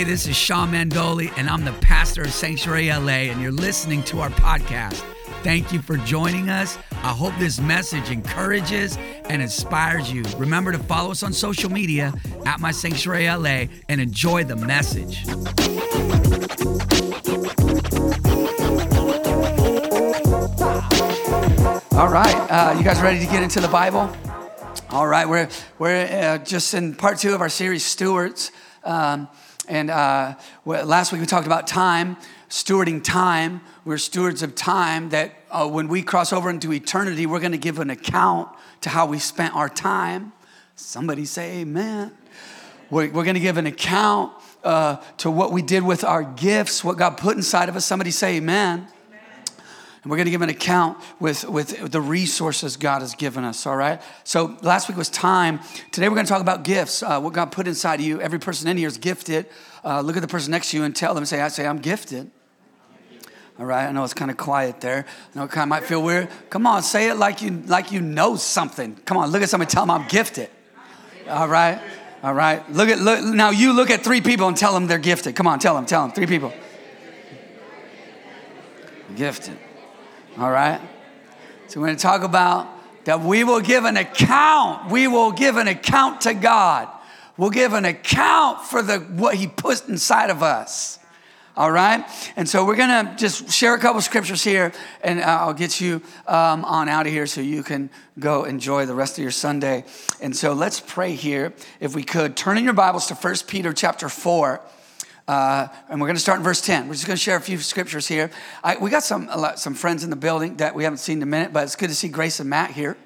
Hey, this is Sean Mandoli, and I'm the pastor of Sanctuary LA, and you're listening to our podcast. Thank you for joining us. I hope this message encourages and inspires you. Remember to follow us on social media at My Sanctuary LA and enjoy the message. All right, uh, you guys ready to get into the Bible? All right, we're, we're uh, just in part two of our series, Stewards. Um, and uh, last week we talked about time, stewarding time. We're stewards of time that uh, when we cross over into eternity, we're going to give an account to how we spent our time. Somebody say amen. We're, we're going to give an account uh, to what we did with our gifts, what God put inside of us. Somebody say amen. And we're going to give an account with, with the resources God has given us, all right? So last week was time. Today we're going to talk about gifts, uh, what God put inside of you. Every person in here is gifted. Uh, look at the person next to you and tell them, say, I say, I'm gifted. All right, I know it's kind of quiet there. I know it kind of might feel weird. Come on, say it like you like you know something. Come on, look at somebody, tell them I'm gifted. All right, all right. Look at look now. You look at three people and tell them they're gifted. Come on, tell them, tell them. Three people. Gifted. All right? So we're going to talk about that we will give an account. We will give an account to God. We'll give an account for the what He put inside of us. All right? And so we're going to just share a couple scriptures here, and I'll get you um, on out of here so you can go enjoy the rest of your Sunday. And so let's pray here, if we could. Turn in your Bibles to 1 Peter chapter 4. Uh, and we're going to start in verse 10. We're just going to share a few scriptures here. I, we got some, lot, some friends in the building that we haven't seen in a minute, but it's good to see Grace and Matt here.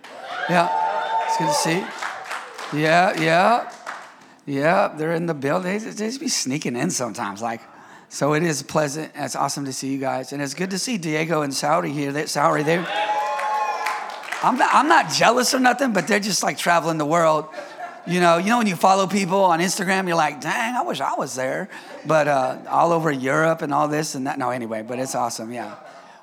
Yeah, it's good to see. Yeah, yeah, yeah, they're in the building. They, just be sneaking in sometimes. Like, so it is pleasant. It's awesome to see you guys. And it's good to see Diego and Saudi here. They, Saudi, they I'm not, I'm not jealous or nothing, but they're just like traveling the world you know, you know when you follow people on Instagram, you're like, dang, I wish I was there. But uh, all over Europe and all this and that. No, anyway, but it's awesome, yeah.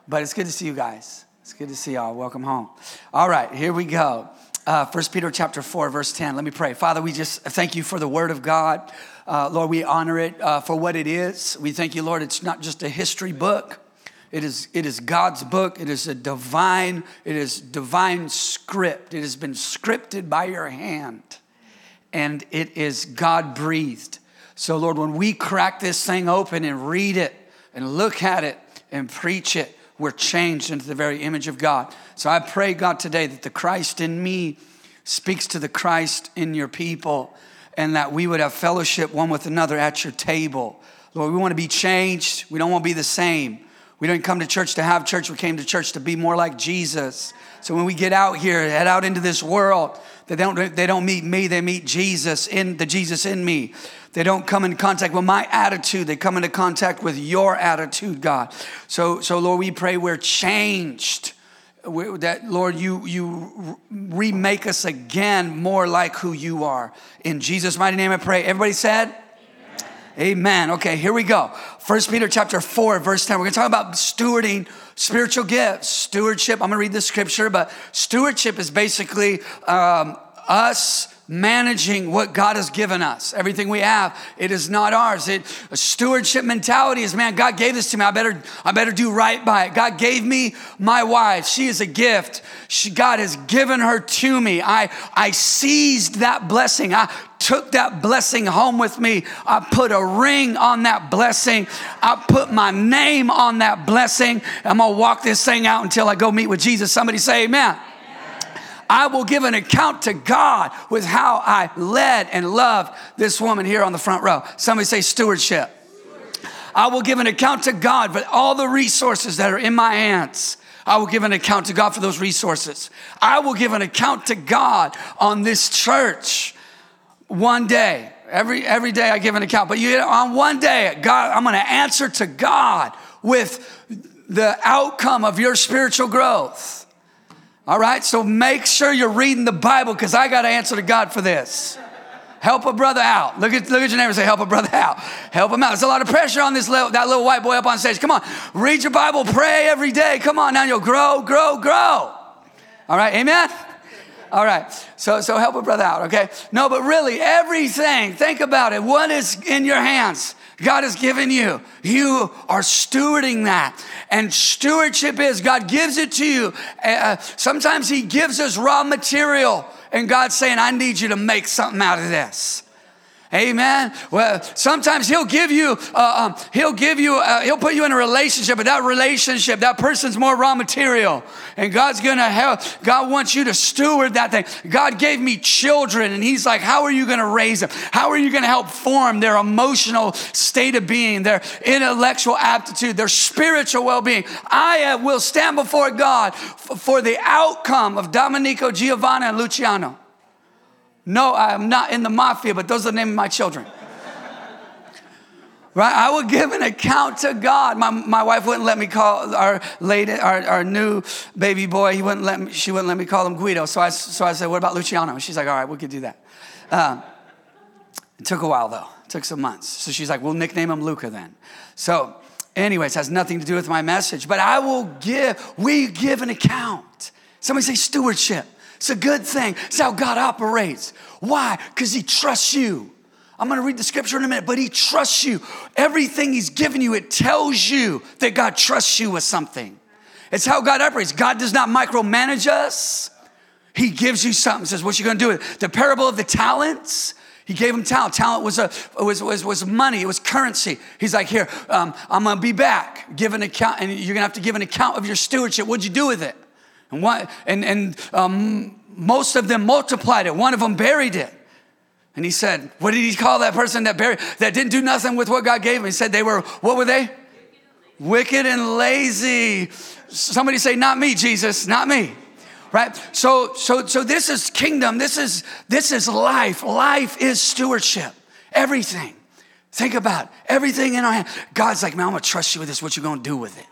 But it's good to see you guys. It's good to see y'all. Welcome home. All right, here we go. Uh, 1 Peter chapter 4, verse 10. Let me pray. Father, we just thank you for the word of God. Uh, Lord, we honor it uh, for what it is. We thank you, Lord, it's not just a history book. It is, it is God's book. It is a divine, it is divine script. It has been scripted by your hand and it is God breathed. So, Lord, when we crack this thing open and read it and look at it and preach it, we're changed into the very image of God. So I pray, God, today that the Christ in me speaks to the Christ in your people and that we would have fellowship one with another at your table. Lord, we want to be changed. We don't want to be the same. We didn't come to church to have church. We came to church to be more like Jesus. So when we get out here, head out into this world, they don't, they don't meet me, they meet Jesus in the Jesus in me. They don't come in contact with my attitude, they come into contact with your attitude, God. So, so Lord, we pray we're changed. that Lord, you you remake us again more like who you are. In Jesus' mighty name I pray. Everybody said, Amen. Okay, here we go. First Peter chapter 4, verse 10. We're gonna talk about stewarding spiritual gifts. Stewardship, I'm gonna read the scripture, but stewardship is basically um, us managing what God has given us. Everything we have, it is not ours. It a stewardship mentality is, man, God gave this to me. I better, I better do right by it. God gave me my wife. She is a gift. She, God has given her to me. I, I seized that blessing. I took that blessing home with me. I put a ring on that blessing. I put my name on that blessing. I'm gonna walk this thing out until I go meet with Jesus. Somebody say amen. I will give an account to God with how I led and loved this woman here on the front row. Somebody say stewardship. I will give an account to God for all the resources that are in my hands. I will give an account to God for those resources. I will give an account to God on this church one day. Every, every day I give an account, but you on one day, God, I'm going to answer to God with the outcome of your spiritual growth. All right, so make sure you're reading the Bible because I got to answer to God for this. Help a brother out. Look at, look at your neighbor and say, Help a brother out. Help him out. There's a lot of pressure on this little, that little white boy up on stage. Come on, read your Bible, pray every day. Come on, now you'll grow, grow, grow. All right, amen? All right, so, so help a brother out, okay? No, but really, everything, think about it. What is in your hands? God has given you. You are stewarding that. And stewardship is God gives it to you. Uh, sometimes He gives us raw material, and God's saying, I need you to make something out of this. Amen. Well, sometimes he'll give you, uh, um, he'll give you, uh, he'll put you in a relationship, but that relationship, that person's more raw material, and God's gonna help. God wants you to steward that thing. God gave me children, and He's like, how are you gonna raise them? How are you gonna help form their emotional state of being, their intellectual aptitude, their spiritual well-being? I uh, will stand before God for the outcome of Domenico, Giovanna, and Luciano. No, I'm not in the mafia, but those are the name of my children. right? I would give an account to God. My, my wife wouldn't let me call our lady, our, our new baby boy. He wouldn't let me, she wouldn't let me call him Guido. So I, so I said, what about Luciano? She's like, all right, we could do that. Um, it took a while though. It took some months. So she's like, we'll nickname him Luca then. So, anyways, has nothing to do with my message. But I will give. We give an account. Somebody say stewardship. It's a good thing. It's how God operates. Why? Because He trusts you. I'm going to read the scripture in a minute, but He trusts you. Everything He's given you, it tells you that God trusts you with something. It's how God operates. God does not micromanage us. He gives you something, says, What you gonna do with it? The parable of the talents. He gave him talent. Talent was, a, was, was, was money, it was currency. He's like, Here, um, I'm gonna be back. Give an account, and you're gonna have to give an account of your stewardship. What'd you do with it? And, and, and um, most of them multiplied it. One of them buried it. And he said, What did he call that person that buried, that didn't do nothing with what God gave him? He said they were, what were they? Wicked and lazy. Somebody say, Not me, Jesus, not me. Right? So, so, so this is kingdom. This is, this is life. Life is stewardship. Everything. Think about it. everything in our hand. God's like, man, I'm gonna trust you with this. What you gonna do with it?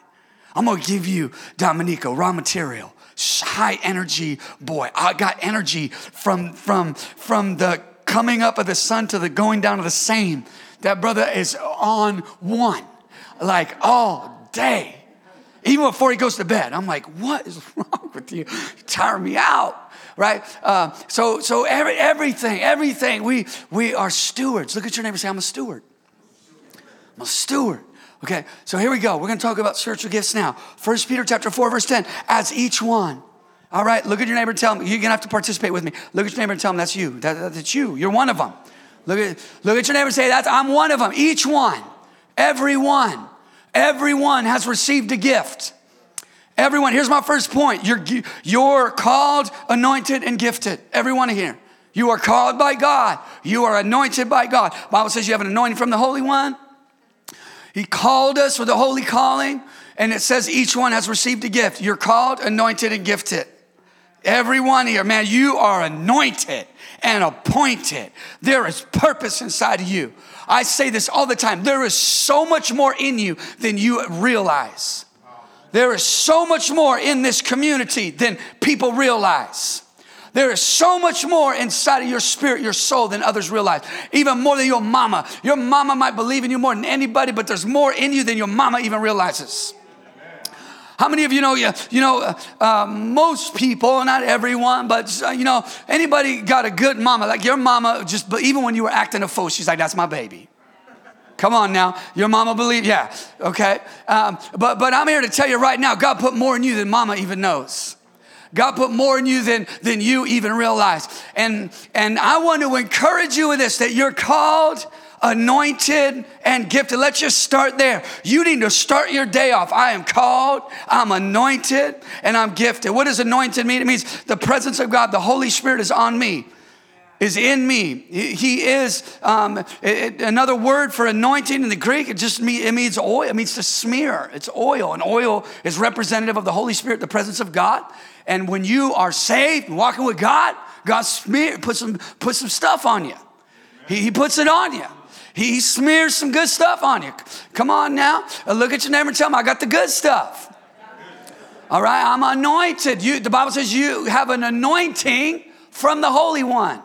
I'm gonna give you Domenico raw material high energy boy. I got energy from, from, from the coming up of the sun to the going down of the same. That brother is on one, like all day. Even before he goes to bed, I'm like, what is wrong with you? You tire me out, right? Uh, so, so every, everything, everything, we, we are stewards. Look at your neighbor and say, I'm a steward. I'm a steward. Okay, so here we go. We're going to talk about spiritual gifts now. First Peter chapter 4, verse 10. As each one. All right, look at your neighbor and tell him, you're going to have to participate with me. Look at your neighbor and tell him that's you. That, that's you. You're one of them. Look at, look at your neighbor and say, that's, I'm one of them. Each one. Everyone. Everyone has received a gift. Everyone. Here's my first point. You're, you're called, anointed, and gifted. Everyone here. You are called by God. You are anointed by God. Bible says you have an anointing from the Holy One. He called us with a holy calling, and it says each one has received a gift. You're called, anointed, and gifted. Everyone here, man, you are anointed and appointed. There is purpose inside of you. I say this all the time there is so much more in you than you realize. There is so much more in this community than people realize. There is so much more inside of your spirit, your soul, than others realize. Even more than your mama. Your mama might believe in you more than anybody, but there's more in you than your mama even realizes. How many of you know, you, you know, uh, uh, most people, not everyone, but uh, you know, anybody got a good mama? Like your mama, just but even when you were acting a fool, she's like, "That's my baby." Come on now, your mama believe, yeah, okay. Um, but but I'm here to tell you right now, God put more in you than mama even knows. God put more in you than, than you even realize. And, and I want to encourage you with this that you're called, anointed, and gifted. Let's just start there. You need to start your day off. I am called, I'm anointed, and I'm gifted. What does anointed mean? It means the presence of God, the Holy Spirit is on me is in me. He is um, another word for anointing in the Greek. It just mean, it means oil. It means to smear. It's oil, and oil is representative of the Holy Spirit, the presence of God. And when you are saved, and walking with God, God smear, puts some, puts some stuff on you. He, he puts it on you. He smears some good stuff on you. Come on now. Uh, look at your neighbor and tell him, I got the good stuff. All right, I'm anointed. You, the Bible says you have an anointing from the Holy One.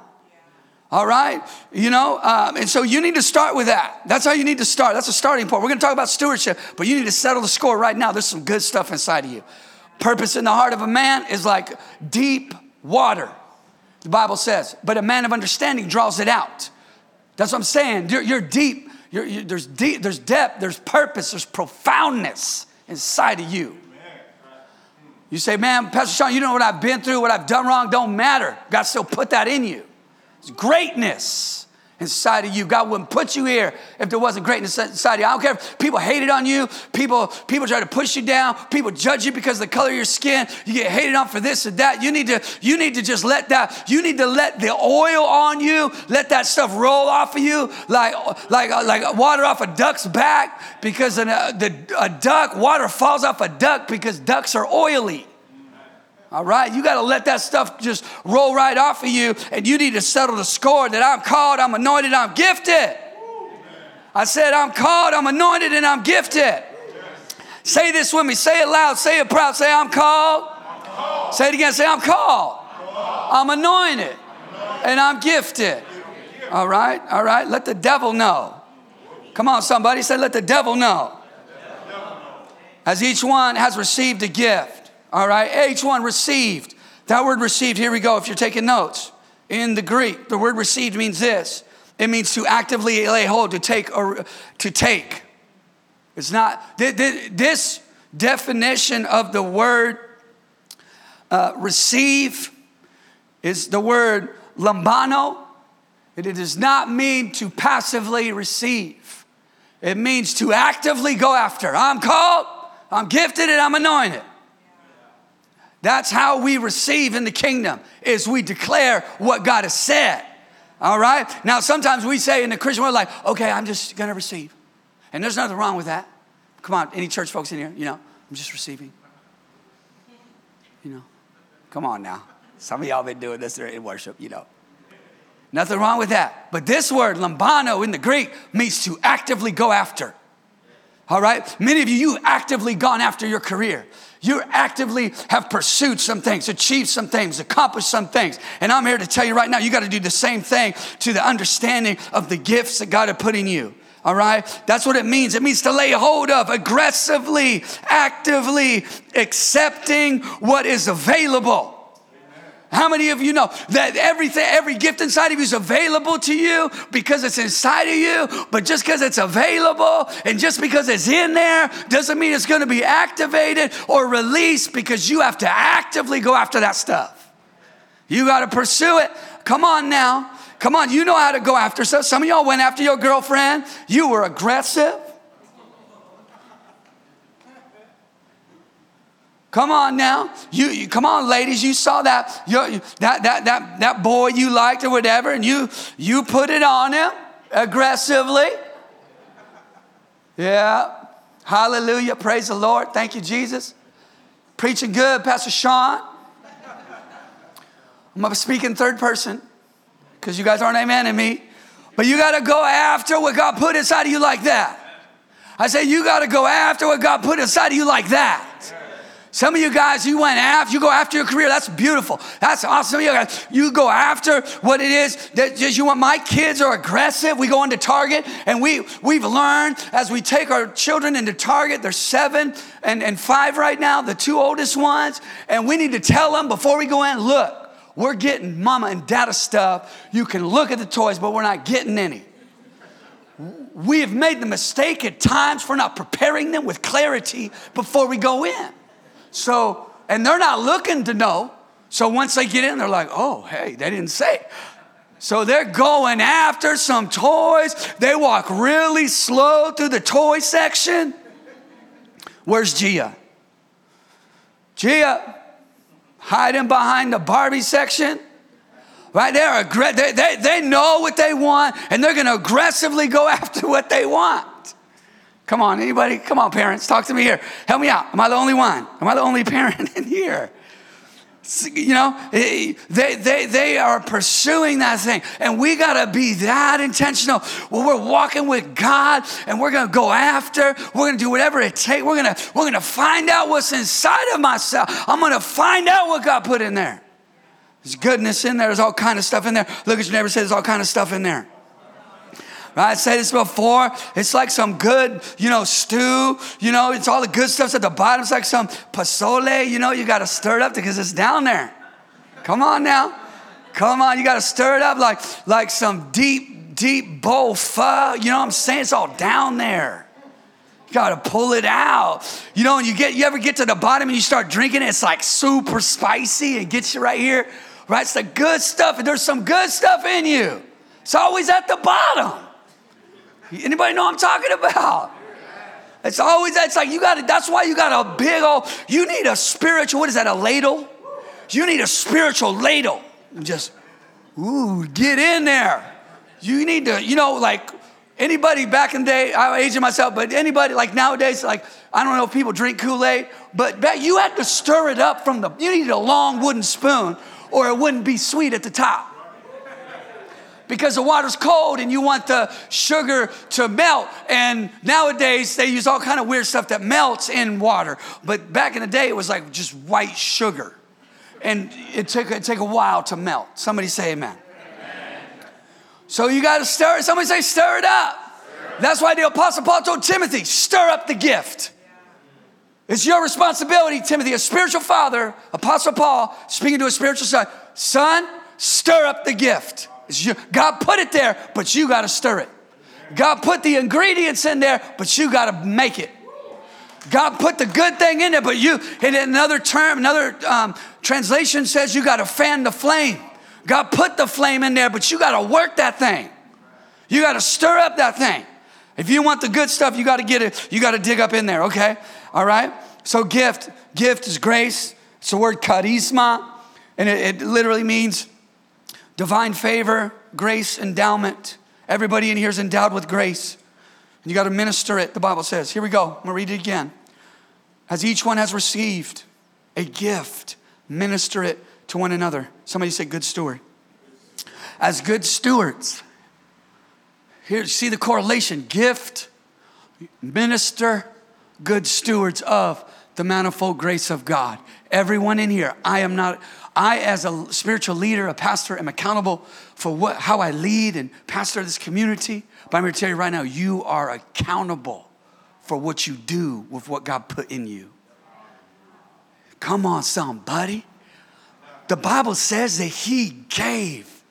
All right, you know, um, and so you need to start with that. That's how you need to start. That's a starting point. We're going to talk about stewardship, but you need to settle the score right now. There's some good stuff inside of you. Purpose in the heart of a man is like deep water, the Bible says, but a man of understanding draws it out. That's what I'm saying. You're, you're deep. You're, you're, there's deep, there's depth, there's purpose, there's profoundness inside of you. You say, man, Pastor Sean, you know what I've been through, what I've done wrong, don't matter. God still put that in you. Greatness inside of you. God wouldn't put you here if there wasn't greatness inside of you. I don't care if people hated on you, people, people try to push you down, people judge you because of the color of your skin, you get hated on for this and that. You need to, you need to just let that, you need to let the oil on you, let that stuff roll off of you like, like, uh, like water off a duck's back because a, uh, the, a duck, water falls off a duck because ducks are oily. All right, you got to let that stuff just roll right off of you, and you need to settle the score that I'm called, I'm anointed, I'm gifted. I said, I'm called, I'm anointed, and I'm gifted. Say this with me. Say it loud. Say it proud. Say, I'm called. Say it again. Say, I'm called. I'm, anointed, and I'm gifted. All right. All right. Let the devil know. Come on, somebody. Say, let the devil know. As each one has received a gift. All right, H one received. That word received, here we go, if you're taking notes. In the Greek, the word received means this it means to actively lay hold, to take, or to take. It's not, this definition of the word uh, receive is the word lambano. And It does not mean to passively receive, it means to actively go after. I'm called, I'm gifted, and I'm anointed. That's how we receive in the kingdom is we declare what God has said. All right? Now sometimes we say in the Christian world like, "Okay, I'm just going to receive." And there's nothing wrong with that. Come on, any church folks in here, you know, I'm just receiving. You know. Come on now. Some of y'all been doing this in worship, you know. Nothing wrong with that. But this word, lambano in the Greek, means to actively go after. All right? Many of you, you actively gone after your career. You actively have pursued some things, achieved some things, accomplished some things. And I'm here to tell you right now, you got to do the same thing to the understanding of the gifts that God has put in you. All right? That's what it means. It means to lay hold of aggressively, actively accepting what is available. How many of you know that everything, every gift inside of you is available to you because it's inside of you? But just because it's available and just because it's in there doesn't mean it's going to be activated or released because you have to actively go after that stuff. You got to pursue it. Come on now. Come on, you know how to go after stuff. Some of y'all went after your girlfriend. You were aggressive. Come on now. You, you, come on, ladies. You saw that, you, that, that, that, that boy you liked or whatever, and you you put it on him aggressively. Yeah. Hallelujah. Praise the Lord. Thank you, Jesus. Preaching good, Pastor Sean. I'm gonna speak in third person because you guys aren't amen in me. But you gotta go after what God put inside of you like that. I say you gotta go after what God put inside of you like that. Some of you guys, you went after, you go after your career. That's beautiful. That's awesome. You guys, you go after what it is that you want. My kids are aggressive. We go into Target and we, we've learned as we take our children into Target, they're seven and, and five right now, the two oldest ones. And we need to tell them before we go in, look, we're getting mama and dada stuff. You can look at the toys, but we're not getting any we have made the mistake at times for not preparing them with clarity before we go in. So, and they're not looking to know. So once they get in, they're like, oh, hey, they didn't say. So they're going after some toys. They walk really slow through the toy section. Where's Gia? Gia, hiding behind the Barbie section. Right? They're aggr- they, they, they know what they want and they're going to aggressively go after what they want. Come on, anybody? Come on, parents, talk to me here. Help me out. Am I the only one? Am I the only parent in here? You know, eh, they, they, they are pursuing that thing. And we got to be that intentional. Well, we're walking with God and we're going to go after. We're going to do whatever it takes. We're going to, we're going to find out what's inside of myself. I'm going to find out what God put in there. There's goodness in there. There's all kind of stuff in there. Look at your neighbor say there's all kind of stuff in there. Right? I said this before. It's like some good, you know, stew. You know, it's all the good stuff's at the bottom. It's like some pozole. You know, you got to stir it up because it's down there. Come on now. Come on, you got to stir it up like, like some deep deep, deep bowl pho. You know what I'm saying? It's all down there. You gotta pull it out. You know, and you get you ever get to the bottom and you start drinking it, it's like super spicy and gets you right here. Right? It's the good stuff, and there's some good stuff in you. It's always at the bottom. Anybody know I'm talking about? It's always that's like you got to. That's why you got a big old. You need a spiritual. What is that? A ladle. You need a spiritual ladle. Just, ooh, get in there. You need to. You know, like anybody back in the day. I'm aging myself, but anybody like nowadays, like I don't know if people drink Kool Aid, but back, you had to stir it up from the. You needed a long wooden spoon, or it wouldn't be sweet at the top because the water's cold and you want the sugar to melt. And nowadays they use all kind of weird stuff that melts in water. But back in the day it was like just white sugar. And it took, it took a while to melt. Somebody say amen, amen. so you got to stir it somebody say stir it up. Stir. that's why the apostle paul told timothy stir up the gift. It's your responsibility timothy a spiritual father apostle paul speaking to a spiritual son son stir up the gift God put it there, but you got to stir it. God put the ingredients in there, but you got to make it. God put the good thing in there, but you, in another term, another um, translation says you got to fan the flame. God put the flame in there, but you got to work that thing. You got to stir up that thing. If you want the good stuff, you got to get it, you got to dig up in there, okay? All right? So, gift, gift is grace. It's the word charisma, and it, it literally means divine favor, grace, endowment. Everybody in here is endowed with grace. And you got to minister it, the Bible says. Here we go. I'm going to read it again. As each one has received a gift, minister it to one another. Somebody say, good steward. As good stewards, here, see the correlation gift, minister, good stewards of the manifold grace of God. Everyone in here, I am not, I, as a spiritual leader, a pastor, am accountable for what, how I lead and pastor this community. But I'm here to tell you right now, you are accountable for what you do with what God put in you. Come on, somebody. The Bible says that He gave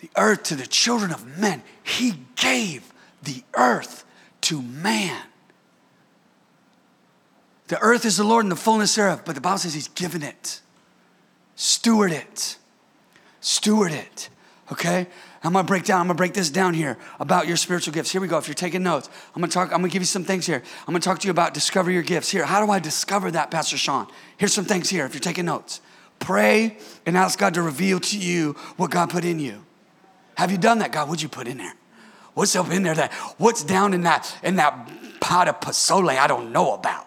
the earth to the children of men. He gave the earth to man. The earth is the Lord and the fullness thereof, but the Bible says He's given it Steward it. Steward it. Okay? I'm gonna break down, I'm gonna break this down here about your spiritual gifts. Here we go. If you're taking notes, I'm gonna talk, I'm gonna give you some things here. I'm gonna talk to you about discover your gifts. Here, how do I discover that, Pastor Sean? Here's some things here if you're taking notes. Pray and ask God to reveal to you what God put in you. Have you done that? God, what'd you put in there? What's up in there that what's down in that in that pot of pozole I don't know about?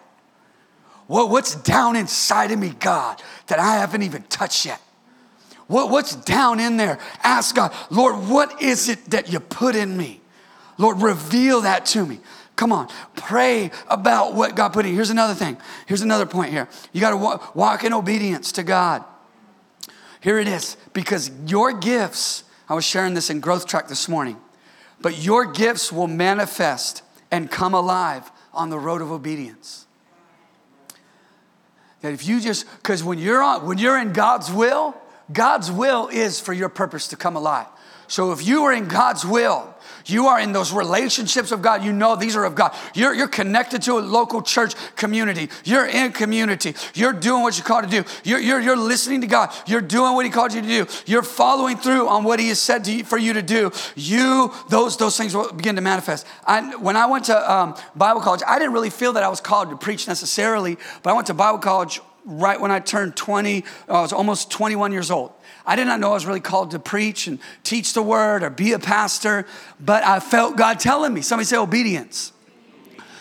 What, what's down inside of me, God, that I haven't even touched yet? What, what's down in there? Ask God, Lord, what is it that you put in me? Lord, reveal that to me. Come on, pray about what God put in. Here's another thing. Here's another point here. You got to walk, walk in obedience to God. Here it is. Because your gifts, I was sharing this in Growth Track this morning, but your gifts will manifest and come alive on the road of obedience. That if you just, because when you're on, when you're in God's will, God's will is for your purpose to come alive. So if you are in God's will, you are in those relationships of God. You know these are of God. You're, you're connected to a local church community. You're in community. You're doing what you're called to do. You're, you're, you're listening to God. You're doing what He called you to do. You're following through on what He has said you, for you to do. You, those, those things will begin to manifest. I, when I went to um, Bible college, I didn't really feel that I was called to preach necessarily, but I went to Bible college right when I turned 20, I was almost 21 years old. I did not know I was really called to preach and teach the word or be a pastor, but I felt God telling me. Somebody say obedience.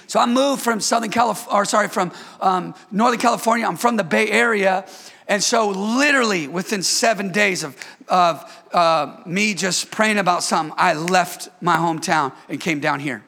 So I moved from Southern California, or sorry, from um, Northern California. I'm from the Bay Area. And so, literally, within seven days of, of uh, me just praying about something, I left my hometown and came down here.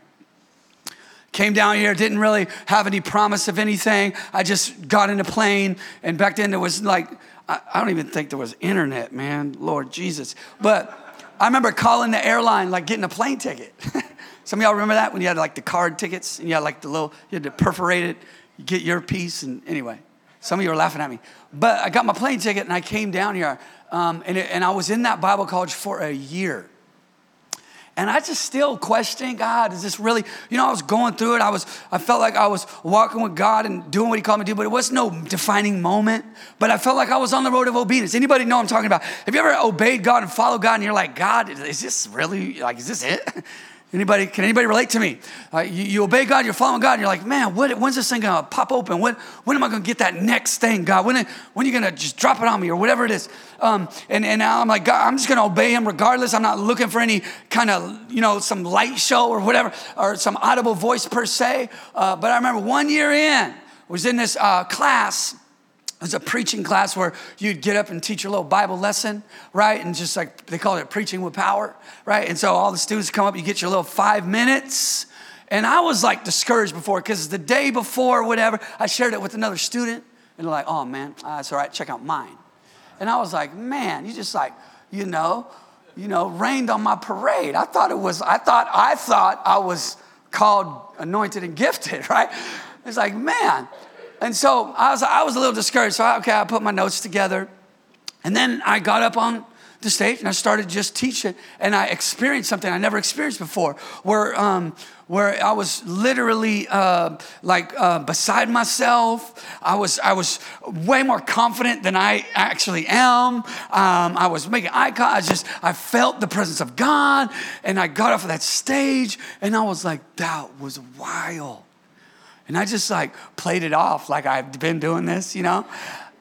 Came down here, didn't really have any promise of anything. I just got in a plane, and back then it was like I, I don't even think there was internet, man. Lord Jesus. But I remember calling the airline, like getting a plane ticket. Some of y'all remember that when you had like the card tickets and you had like the little, you had to perforate it, get your piece, and anyway. Some of you are laughing at me. But I got my plane ticket and I came down here. Um, and, it, and I was in that Bible college for a year. And I just still questioning God, is this really, you know, I was going through it. I was, I felt like I was walking with God and doing what He called me to do, but it was no defining moment. But I felt like I was on the road of obedience. Anybody know I'm talking about? Have you ever obeyed God and followed God and you're like, God, is this really, like, is this it? Anybody, can anybody relate to me? Uh, you, you, obey God, you're following God, and you're like, man, what, when's this thing gonna pop open? When, when am I gonna get that next thing, God? When, when are you gonna just drop it on me or whatever it is? Um, and, and I'm like, God, I'm just gonna obey Him regardless. I'm not looking for any kind of, you know, some light show or whatever, or some audible voice per se. Uh, but I remember one year in, was in this uh, class it was a preaching class where you'd get up and teach a little Bible lesson, right? And just like they called it preaching with power, right? And so all the students come up, you get your little five minutes. And I was like discouraged before because the day before, whatever, I shared it with another student. And they're like, oh man, uh, that's all right, check out mine. And I was like, man, you just like, you know, you know, rained on my parade. I thought it was, I thought, I thought I was called anointed and gifted, right? It's like, man, and so I was, I was a little discouraged. So, I, okay, I put my notes together. And then I got up on the stage and I started just teaching. And I experienced something I never experienced before, where, um, where I was literally uh, like uh, beside myself. I was, I was way more confident than I actually am. Um, I was making eye contact. I just, I felt the presence of God. And I got off of that stage and I was like, that was wild. And I just like played it off like I've been doing this, you know?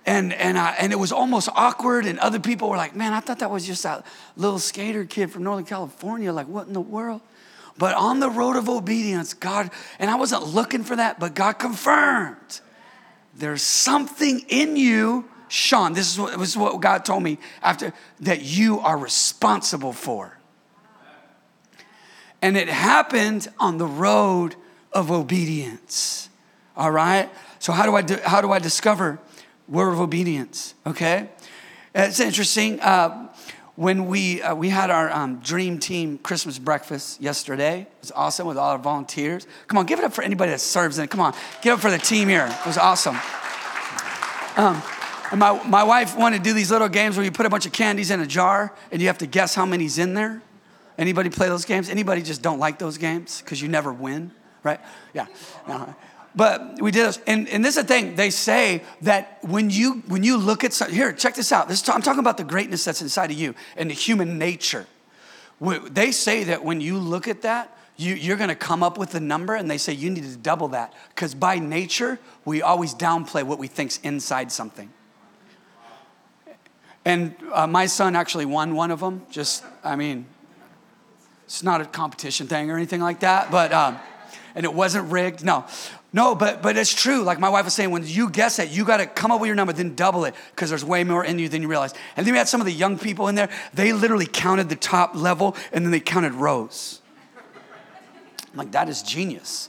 And, and, I, and it was almost awkward. And other people were like, man, I thought that was just that little skater kid from Northern California. Like, what in the world? But on the road of obedience, God, and I wasn't looking for that, but God confirmed there's something in you, Sean. This is what, this is what God told me after that you are responsible for. And it happened on the road of obedience. All right? So how do I do, how do I discover word of obedience? Okay? It's interesting. Uh, when we uh, we had our um, dream team Christmas breakfast yesterday, it was awesome with all our volunteers. Come on, give it up for anybody that serves in it. Come on, give it up for the team here. It was awesome. Um, and my, my wife wanted to do these little games where you put a bunch of candies in a jar and you have to guess how many's in there. Anybody play those games? Anybody just don't like those games because you never win? Right? Yeah. Uh-huh. But we did this, and, and this is the thing. They say that when you when you look at some, here, check this out. This I'm talking about the greatness that's inside of you and the human nature. They say that when you look at that, you, you're going to come up with a number, and they say you need to double that because by nature we always downplay what we think's inside something. And uh, my son actually won one of them. Just, I mean, it's not a competition thing or anything like that, but. Um, and it wasn't rigged. No, no, but but it's true. Like my wife was saying, when you guess it, you got to come up with your number, then double it because there's way more in you than you realize. And then we had some of the young people in there. They literally counted the top level and then they counted rows. I'm like, that is genius.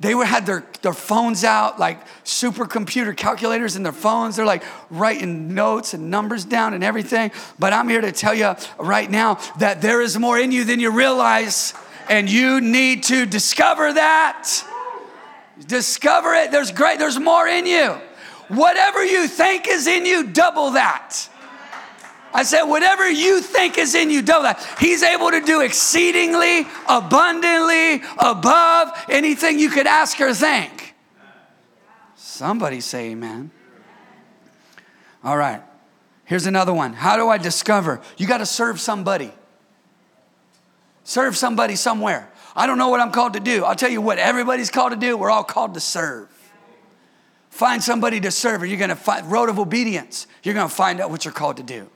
They were, had their, their phones out, like supercomputer calculators in their phones. They're like writing notes and numbers down and everything. But I'm here to tell you right now that there is more in you than you realize. And you need to discover that. Discover it. There's great, there's more in you. Whatever you think is in you, double that. I said, whatever you think is in you, double that. He's able to do exceedingly, abundantly, above anything you could ask or think. Somebody say amen. All right. Here's another one. How do I discover? You got to serve somebody. Serve somebody somewhere. I don't know what I'm called to do. I'll tell you what, everybody's called to do. We're all called to serve. Find somebody to serve, or you're going to find road of obedience. You're going to find out what you're called to do.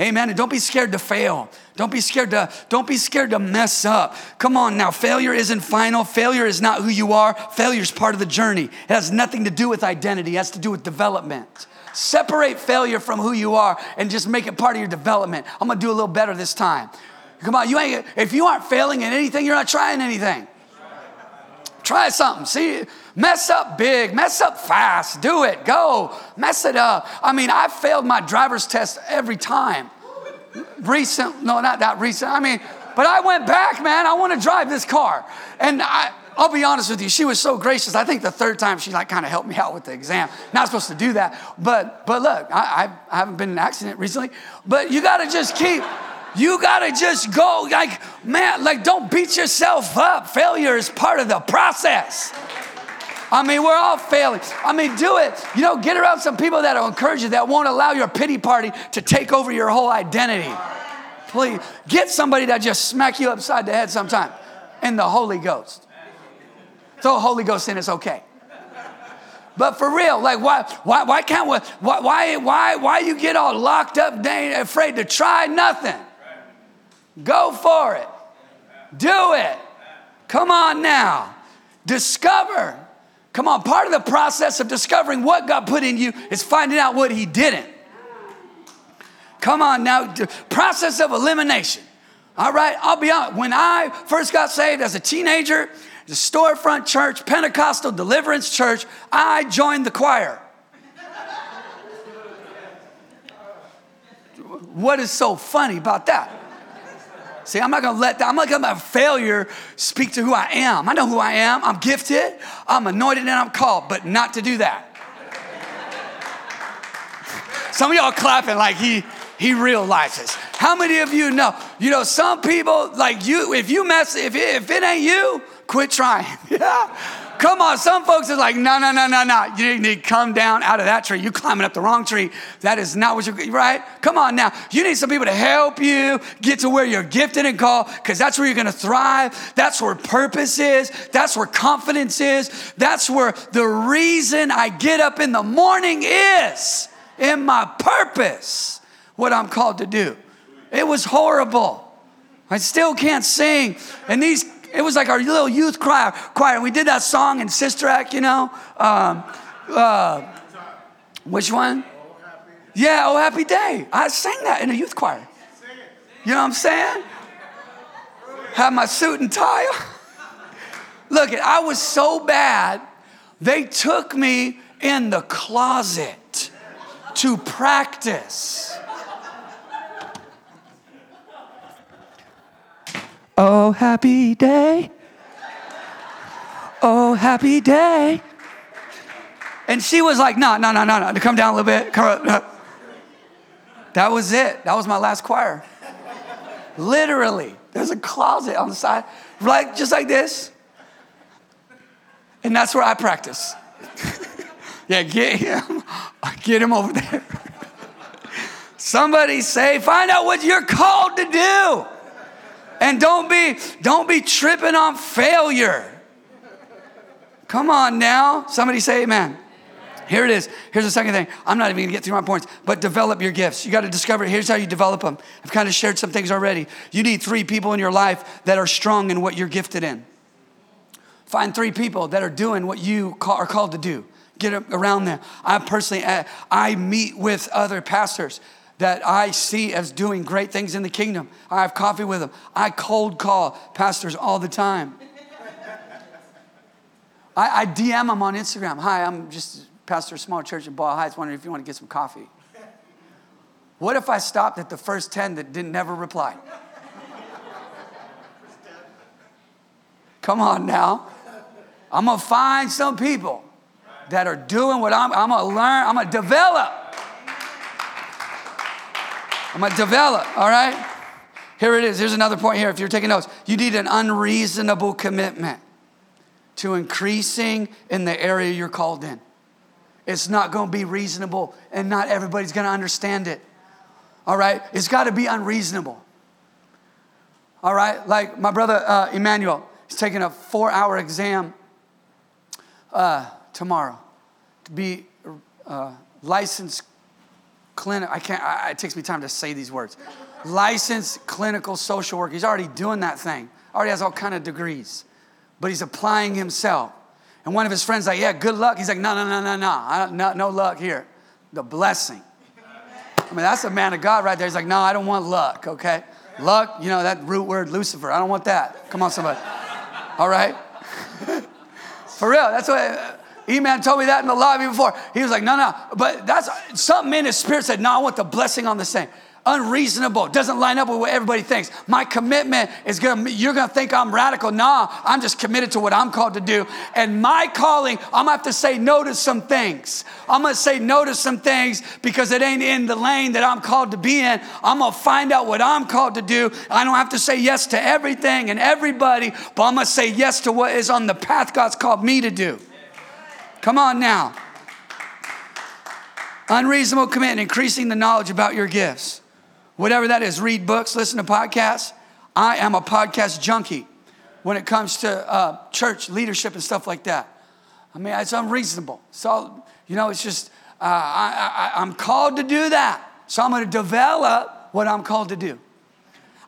Amen. And don't be scared to fail. Don't be scared to don't be scared to mess up. Come on now. Failure isn't final. Failure is not who you are. Failure is part of the journey. It has nothing to do with identity. It has to do with development. Separate failure from who you are and just make it part of your development. I'm gonna do a little better this time. Come on, you ain't, if you aren't failing in anything, you're not trying anything. Try something. See, mess up big, mess up fast, do it, go, mess it up. I mean, I failed my driver's test every time. Recent, no, not that recent. I mean, but I went back, man. I want to drive this car. And I, I'll be honest with you, she was so gracious. I think the third time she like kind of helped me out with the exam. Not supposed to do that, but but look, I, I, I haven't been in an accident recently. But you got to just keep You gotta just go, like, man, like, don't beat yourself up. Failure is part of the process. I mean, we're all failing. I mean, do it. You know, get around some people that'll encourage you, that won't allow your pity party to take over your whole identity. Please get somebody that just smack you upside the head sometime in the Holy Ghost. Throw Holy Ghost in, it's okay. But for real, like why why why can't we why why why why you get all locked up, dang, afraid to try nothing? Go for it. Do it. Come on now. Discover. Come on, part of the process of discovering what God put in you is finding out what He didn't. Come on now, process of elimination. All right, I'll be honest. When I first got saved as a teenager, the storefront church, Pentecostal deliverance church, I joined the choir. what is so funny about that? See, I'm not gonna let that, I'm not gonna let failure speak to who I am. I know who I am. I'm gifted, I'm anointed, and I'm called, but not to do that. Some of y'all clapping like he he realizes. How many of you know? You know, some people like you, if you mess, if it, if it ain't you, quit trying. yeah. Come on, some folks are like, no, no, no, no, no. You need to come down out of that tree. You're climbing up the wrong tree. That is not what you're, right? Come on now. You need some people to help you get to where you're gifted and called because that's where you're to thrive. That's where purpose is. That's where confidence is. That's where the reason I get up in the morning is in my purpose, what I'm called to do. It was horrible. I still can't sing. And these it was like our little youth choir. choir. We did that song in Sister Act, you know. Um, uh, which one? Yeah, Oh Happy Day. I sang that in a youth choir. You know what I'm saying? Have my suit and tie. Look, I was so bad, they took me in the closet to practice. Oh, happy day. Oh, happy day. And she was like, no, no, no, no, no, come down a little bit. Come up. That was it. That was my last choir. Literally, there's a closet on the side, like just like this. And that's where I practice. yeah, get him. Get him over there. Somebody say, find out what you're called to do. And don't be, don't be tripping on failure. Come on now. Somebody say amen. Here it is. Here's the second thing. I'm not even gonna get through my points, but develop your gifts. You gotta discover, here's how you develop them. I've kind of shared some things already. You need three people in your life that are strong in what you're gifted in. Find three people that are doing what you are called to do. Get around them. I personally, eh, I meet with other pastors that I see as doing great things in the kingdom. I have coffee with them. I cold call pastors all the time. I, I DM them on Instagram. Hi, I'm just pastor of a small church in Boyle Heights, wondering if you want to get some coffee. What if I stopped at the first 10 that didn't never reply? Come on now. I'm gonna find some people that are doing what I'm, I'm gonna learn, I'm gonna develop I'm gonna develop, all right? Here it is. Here's another point here. If you're taking notes, you need an unreasonable commitment to increasing in the area you're called in. It's not gonna be reasonable, and not everybody's gonna understand it. All right? It's gotta be unreasonable. All right? Like my brother uh, Emmanuel, he's taking a four hour exam uh, tomorrow to be uh, licensed clinic, I can't, I, it takes me time to say these words. Licensed clinical social worker. He's already doing that thing. Already has all kind of degrees, but he's applying himself. And one of his friends like, yeah, good luck. He's like, no, no, no, no, no, no, no luck here. The blessing. I mean, that's a man of God right there. He's like, no, I don't want luck, okay? Luck, you know, that root word, Lucifer. I don't want that. Come on, somebody. All right? For real, that's what E-Man told me that in the lobby before. He was like, no, no. But that's something in his spirit said, no, I want the blessing on the same. unreasonable, doesn't line up with what everybody thinks. My commitment is gonna, you're gonna think I'm radical. Nah, I'm just committed to what I'm called to do. And my calling, I'm gonna have to say no to some things. I'm gonna say no to some things because it ain't in the lane that I'm called to be in. I'm gonna find out what I'm called to do. I don't have to say yes to everything and everybody, but I'm gonna say yes to what is on the path God's called me to do. Come on now. Unreasonable commitment, increasing the knowledge about your gifts whatever that is, read books, listen to podcasts. I am a podcast junkie when it comes to uh, church leadership and stuff like that. I mean, it's unreasonable. So, you know, it's just, uh, I, I, I'm called to do that. So I'm going to develop what I'm called to do.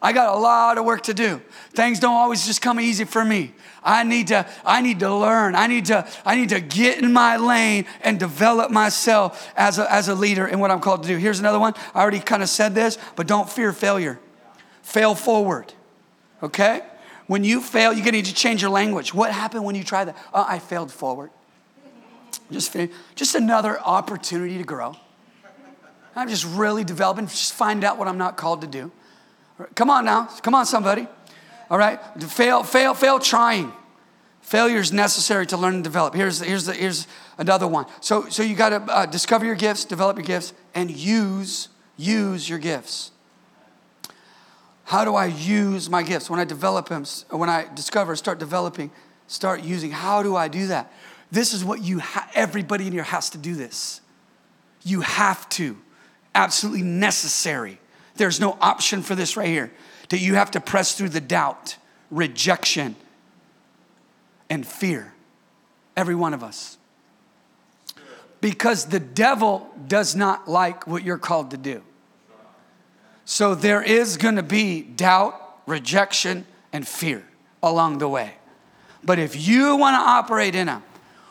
I got a lot of work to do. Things don't always just come easy for me. I need to, I need to learn. I need to, I need to get in my lane and develop myself as a, as a leader in what I'm called to do. Here's another one. I already kind of said this, but don't fear failure. Fail forward. Okay? When you fail, you're gonna need to change your language. What happened when you tried that? Oh, I failed forward. Just, just another opportunity to grow. I'm just really developing, just find out what I'm not called to do. Come on now. Come on, somebody. All right? Fail, fail, fail trying. Failure is necessary to learn and develop. Here's, here's, the, here's another one. So, so you got to uh, discover your gifts, develop your gifts, and use, use your gifts. How do I use my gifts? When I develop them, when I discover, start developing, start using, how do I do that? This is what you, ha- everybody in here has to do this. You have to. Absolutely necessary. There's no option for this right here. That you have to press through the doubt, rejection, and fear. Every one of us. Because the devil does not like what you're called to do. So there is going to be doubt, rejection, and fear along the way. But if you want to operate in them,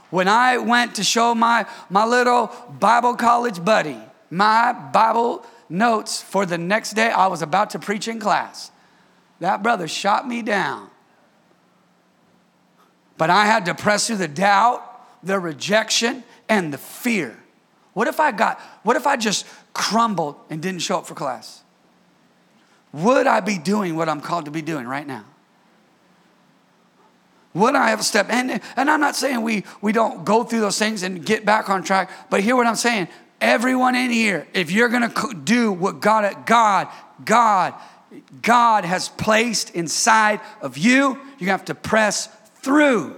when I went to show my, my little Bible college buddy my Bible notes for the next day I was about to preach in class. That brother shot me down. But I had to press through the doubt, the rejection, and the fear. What if I got, what if I just crumbled and didn't show up for class? Would I be doing what I'm called to be doing right now? Would I have a step? And, and I'm not saying we, we don't go through those things and get back on track, but hear what I'm saying. Everyone in here, if you're gonna do what God, God, God, God has placed inside of you, you have to press through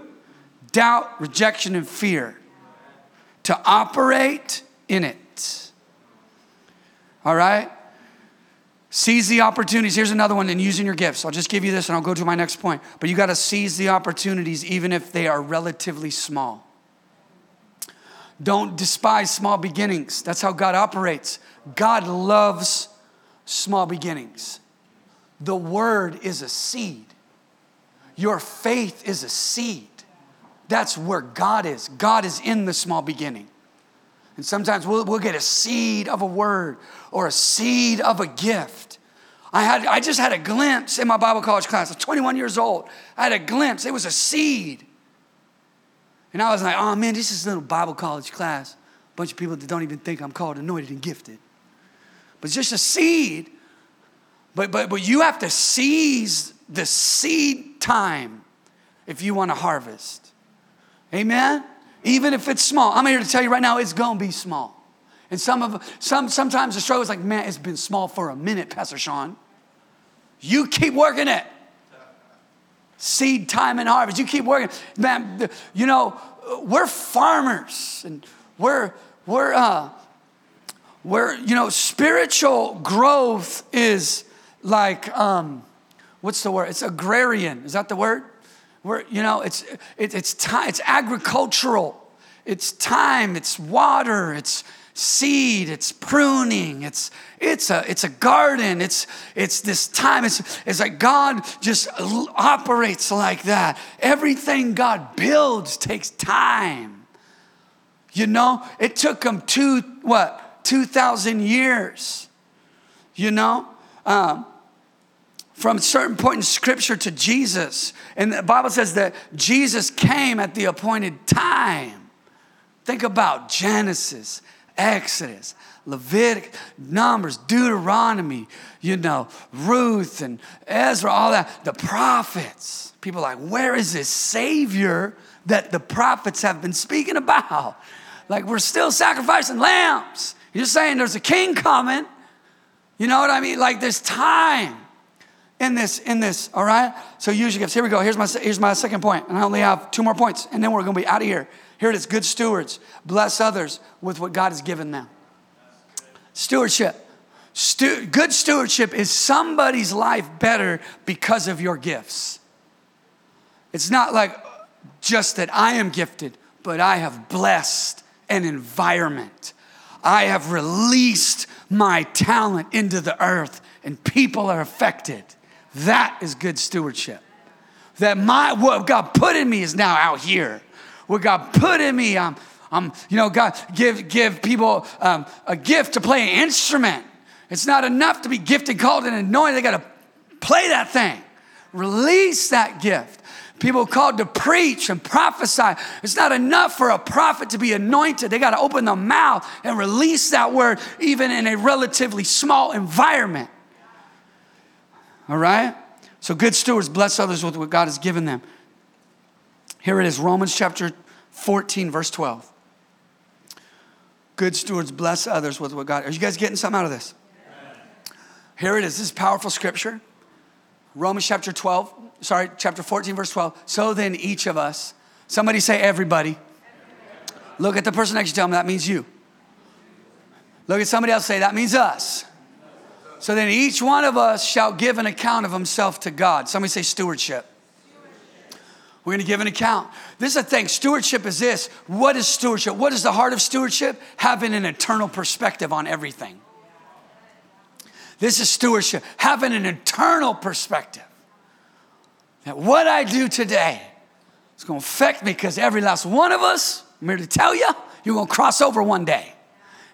doubt, rejection, and fear to operate in it. All right? Seize the opportunities. Here's another one in using your gifts. I'll just give you this and I'll go to my next point. But you got to seize the opportunities even if they are relatively small. Don't despise small beginnings. That's how God operates. God loves small beginnings. The word is a seed. Your faith is a seed. That's where God is. God is in the small beginning. And sometimes we'll, we'll get a seed of a word or a seed of a gift. I, had, I just had a glimpse in my Bible college class. I was 21 years old. I had a glimpse. It was a seed. And I was like, oh man, this is a little Bible college class. A bunch of people that don't even think I'm called anointed and gifted. But just a seed. But, but, but you have to seize the seed time if you want to harvest. Amen? Even if it's small. I'm here to tell you right now, it's going to be small. And some of some sometimes the struggle is like, man, it's been small for a minute, Pastor Sean. You keep working it seed time and harvest. You keep working. Man, you know, we're farmers and we're, we're, uh, we're, you know, spiritual growth is like, um, what's the word? It's agrarian. Is that the word? We're, you know, it's, it, it's time, it's agricultural. It's time, it's water, it's, seed, it's pruning, it's it's a it's a garden, it's it's this time, it's it's like God just operates like that. Everything God builds takes time. You know, it took him two what two thousand years. You know, um, from a certain point in Scripture to Jesus, and the Bible says that Jesus came at the appointed time. Think about Genesis, Exodus, Leviticus, Numbers, Deuteronomy, you know, Ruth and Ezra, all that, the prophets. People like, where is this Savior that the prophets have been speaking about? Like, we're still sacrificing lambs. You're saying there's a king coming. You know what I mean? Like, there's time in this, in this, all right? So use your gifts. Here we go. Here's my, here's my second point, and I only have two more points, and then we're gonna be out of here. Here it is good stewards. Bless others with what God has given them. Stewardship. Stu- good stewardship is somebody's life better because of your gifts. It's not like just that I am gifted, but I have blessed an environment. I have released my talent into the earth and people are affected. That is good stewardship. That my what God put in me is now out here. What God put in me, I'm, I'm you know, God give give people um, a gift to play an instrument. It's not enough to be gifted, called, and anointed. They got to play that thing. Release that gift. People called to preach and prophesy. It's not enough for a prophet to be anointed. They got to open their mouth and release that word, even in a relatively small environment. All right? So, good stewards bless others with what God has given them. Here it is Romans chapter 14, verse 12. Good stewards bless others with what God. Are you guys getting something out of this? Here it is. This is powerful scripture. Romans chapter 12, sorry, chapter 14, verse 12. So then, each of us, somebody say everybody. Look at the person next to you, tell them that means you. Look at somebody else, say that means us. So then each one of us shall give an account of himself to God. Somebody say stewardship. We're going to give an account. This is a thing. Stewardship is this. What is stewardship? What is the heart of stewardship? Having an eternal perspective on everything. This is stewardship. Having an eternal perspective. That what I do today is going to affect me because every last one of us, I'm here to tell you, you're going to cross over one day.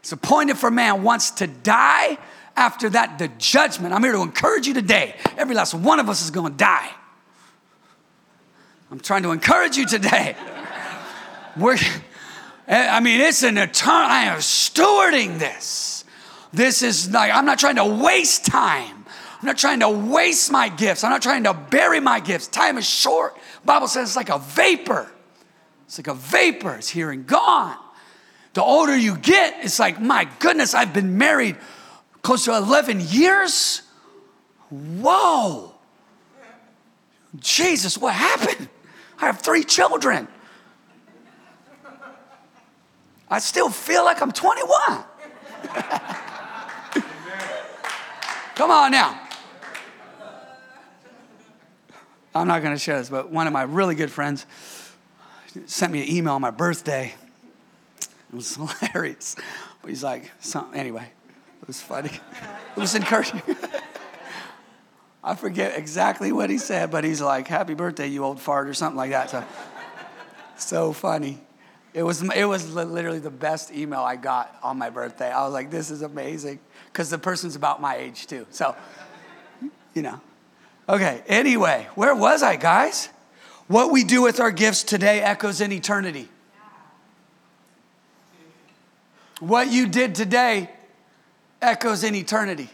It's appointed for man once to die after that, the judgment. I'm here to encourage you today. Every last one of us is going to die. I'm trying to encourage you today. We're, I mean, it's an eternal, I am stewarding this. This is like, I'm not trying to waste time. I'm not trying to waste my gifts. I'm not trying to bury my gifts. Time is short. Bible says it's like a vapor. It's like a vapor. It's here and gone. The older you get, it's like, my goodness, I've been married close to 11 years? Whoa. Jesus, what happened? I have three children. I still feel like I'm 21. Come on now. I'm not going to share this, but one of my really good friends sent me an email on my birthday. It was hilarious. He's like, anyway, it was funny. It was encouraging. I forget exactly what he said, but he's like, Happy birthday, you old fart, or something like that. So, so funny. It was, it was literally the best email I got on my birthday. I was like, This is amazing. Because the person's about my age, too. So, you know. Okay, anyway, where was I, guys? What we do with our gifts today echoes in eternity. What you did today echoes in eternity.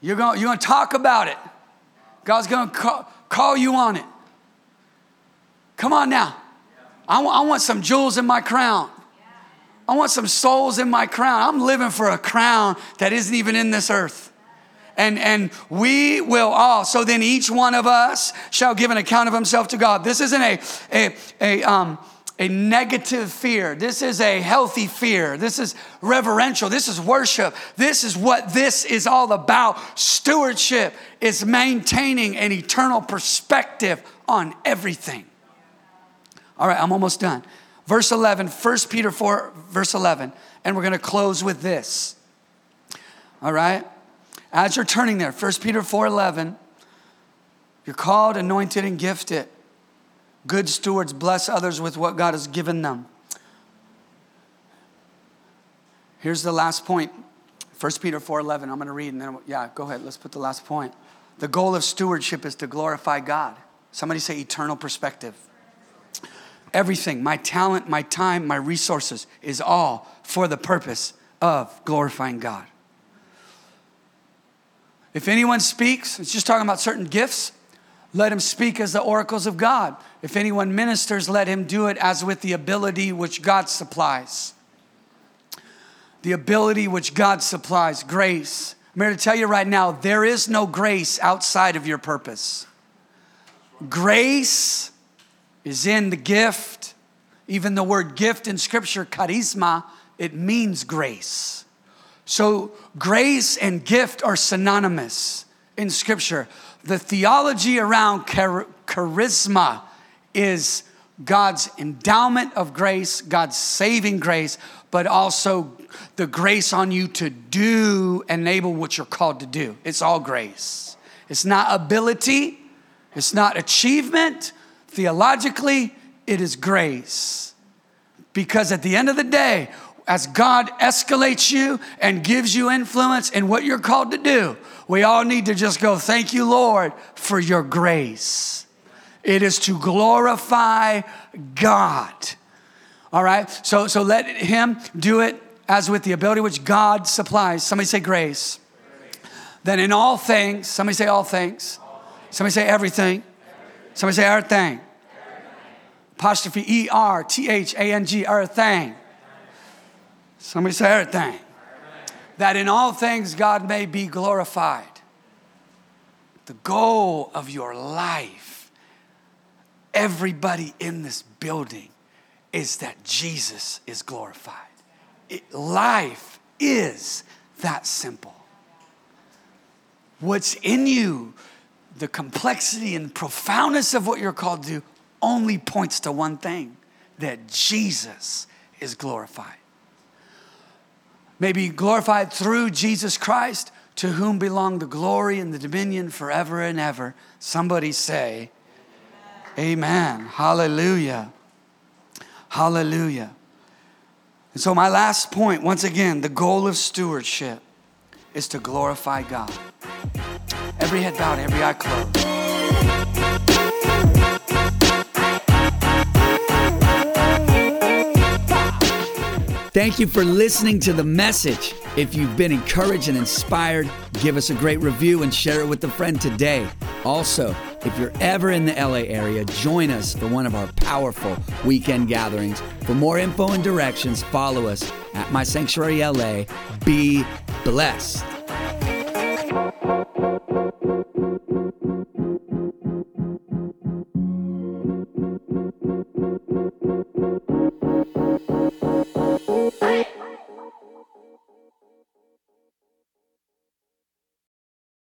You're going you're to talk about it. God's going to call, call you on it. Come on now. I I want some jewels in my crown. I want some souls in my crown. I'm living for a crown that isn't even in this earth. And, and we will all. So then each one of us shall give an account of himself to God. This isn't a, a, a, um, a negative fear. This is a healthy fear. This is reverential. This is worship. This is what this is all about. Stewardship is maintaining an eternal perspective on everything. All right, I'm almost done. Verse 11, 1 Peter 4, verse 11. And we're going to close with this. All right? As you're turning there, 1 Peter 4 11, you're called, anointed, and gifted Good stewards bless others with what God has given them. Here's the last point. 1 Peter 4:11. I'm going to read and then yeah, go ahead. Let's put the last point. The goal of stewardship is to glorify God. Somebody say eternal perspective. Everything, my talent, my time, my resources is all for the purpose of glorifying God. If anyone speaks, it's just talking about certain gifts, let him speak as the oracles of God. If anyone ministers, let him do it as with the ability which God supplies. The ability which God supplies, grace. I'm here to tell you right now there is no grace outside of your purpose. Grace is in the gift. Even the word gift in scripture, charisma, it means grace. So grace and gift are synonymous in scripture. The theology around char- charisma is God's endowment of grace, God's saving grace, but also the grace on you to do, enable what you're called to do. It's all grace. It's not ability, it's not achievement. Theologically, it is grace. Because at the end of the day, as God escalates you and gives you influence in what you're called to do, we all need to just go, Thank you, Lord, for your grace. It is to glorify God. All right? So, so let Him do it as with the ability which God supplies. Somebody say grace. Then in all things, somebody say all things. Somebody say everything. Somebody say everything. Apostrophe E R T H A N G, everything. Somebody say everything. That in all things God may be glorified. The goal of your life, everybody in this building, is that Jesus is glorified. It, life is that simple. What's in you, the complexity and profoundness of what you're called to do, only points to one thing that Jesus is glorified. May be glorified through Jesus Christ, to whom belong the glory and the dominion forever and ever. Somebody say, Amen. Amen. Hallelujah. Hallelujah. And so, my last point, once again, the goal of stewardship is to glorify God. Every head bowed, every eye closed. Thank you for listening to the message. If you've been encouraged and inspired, give us a great review and share it with a friend today. Also, if you're ever in the LA area, join us for one of our powerful weekend gatherings. For more info and directions, follow us at My Sanctuary LA. Be blessed.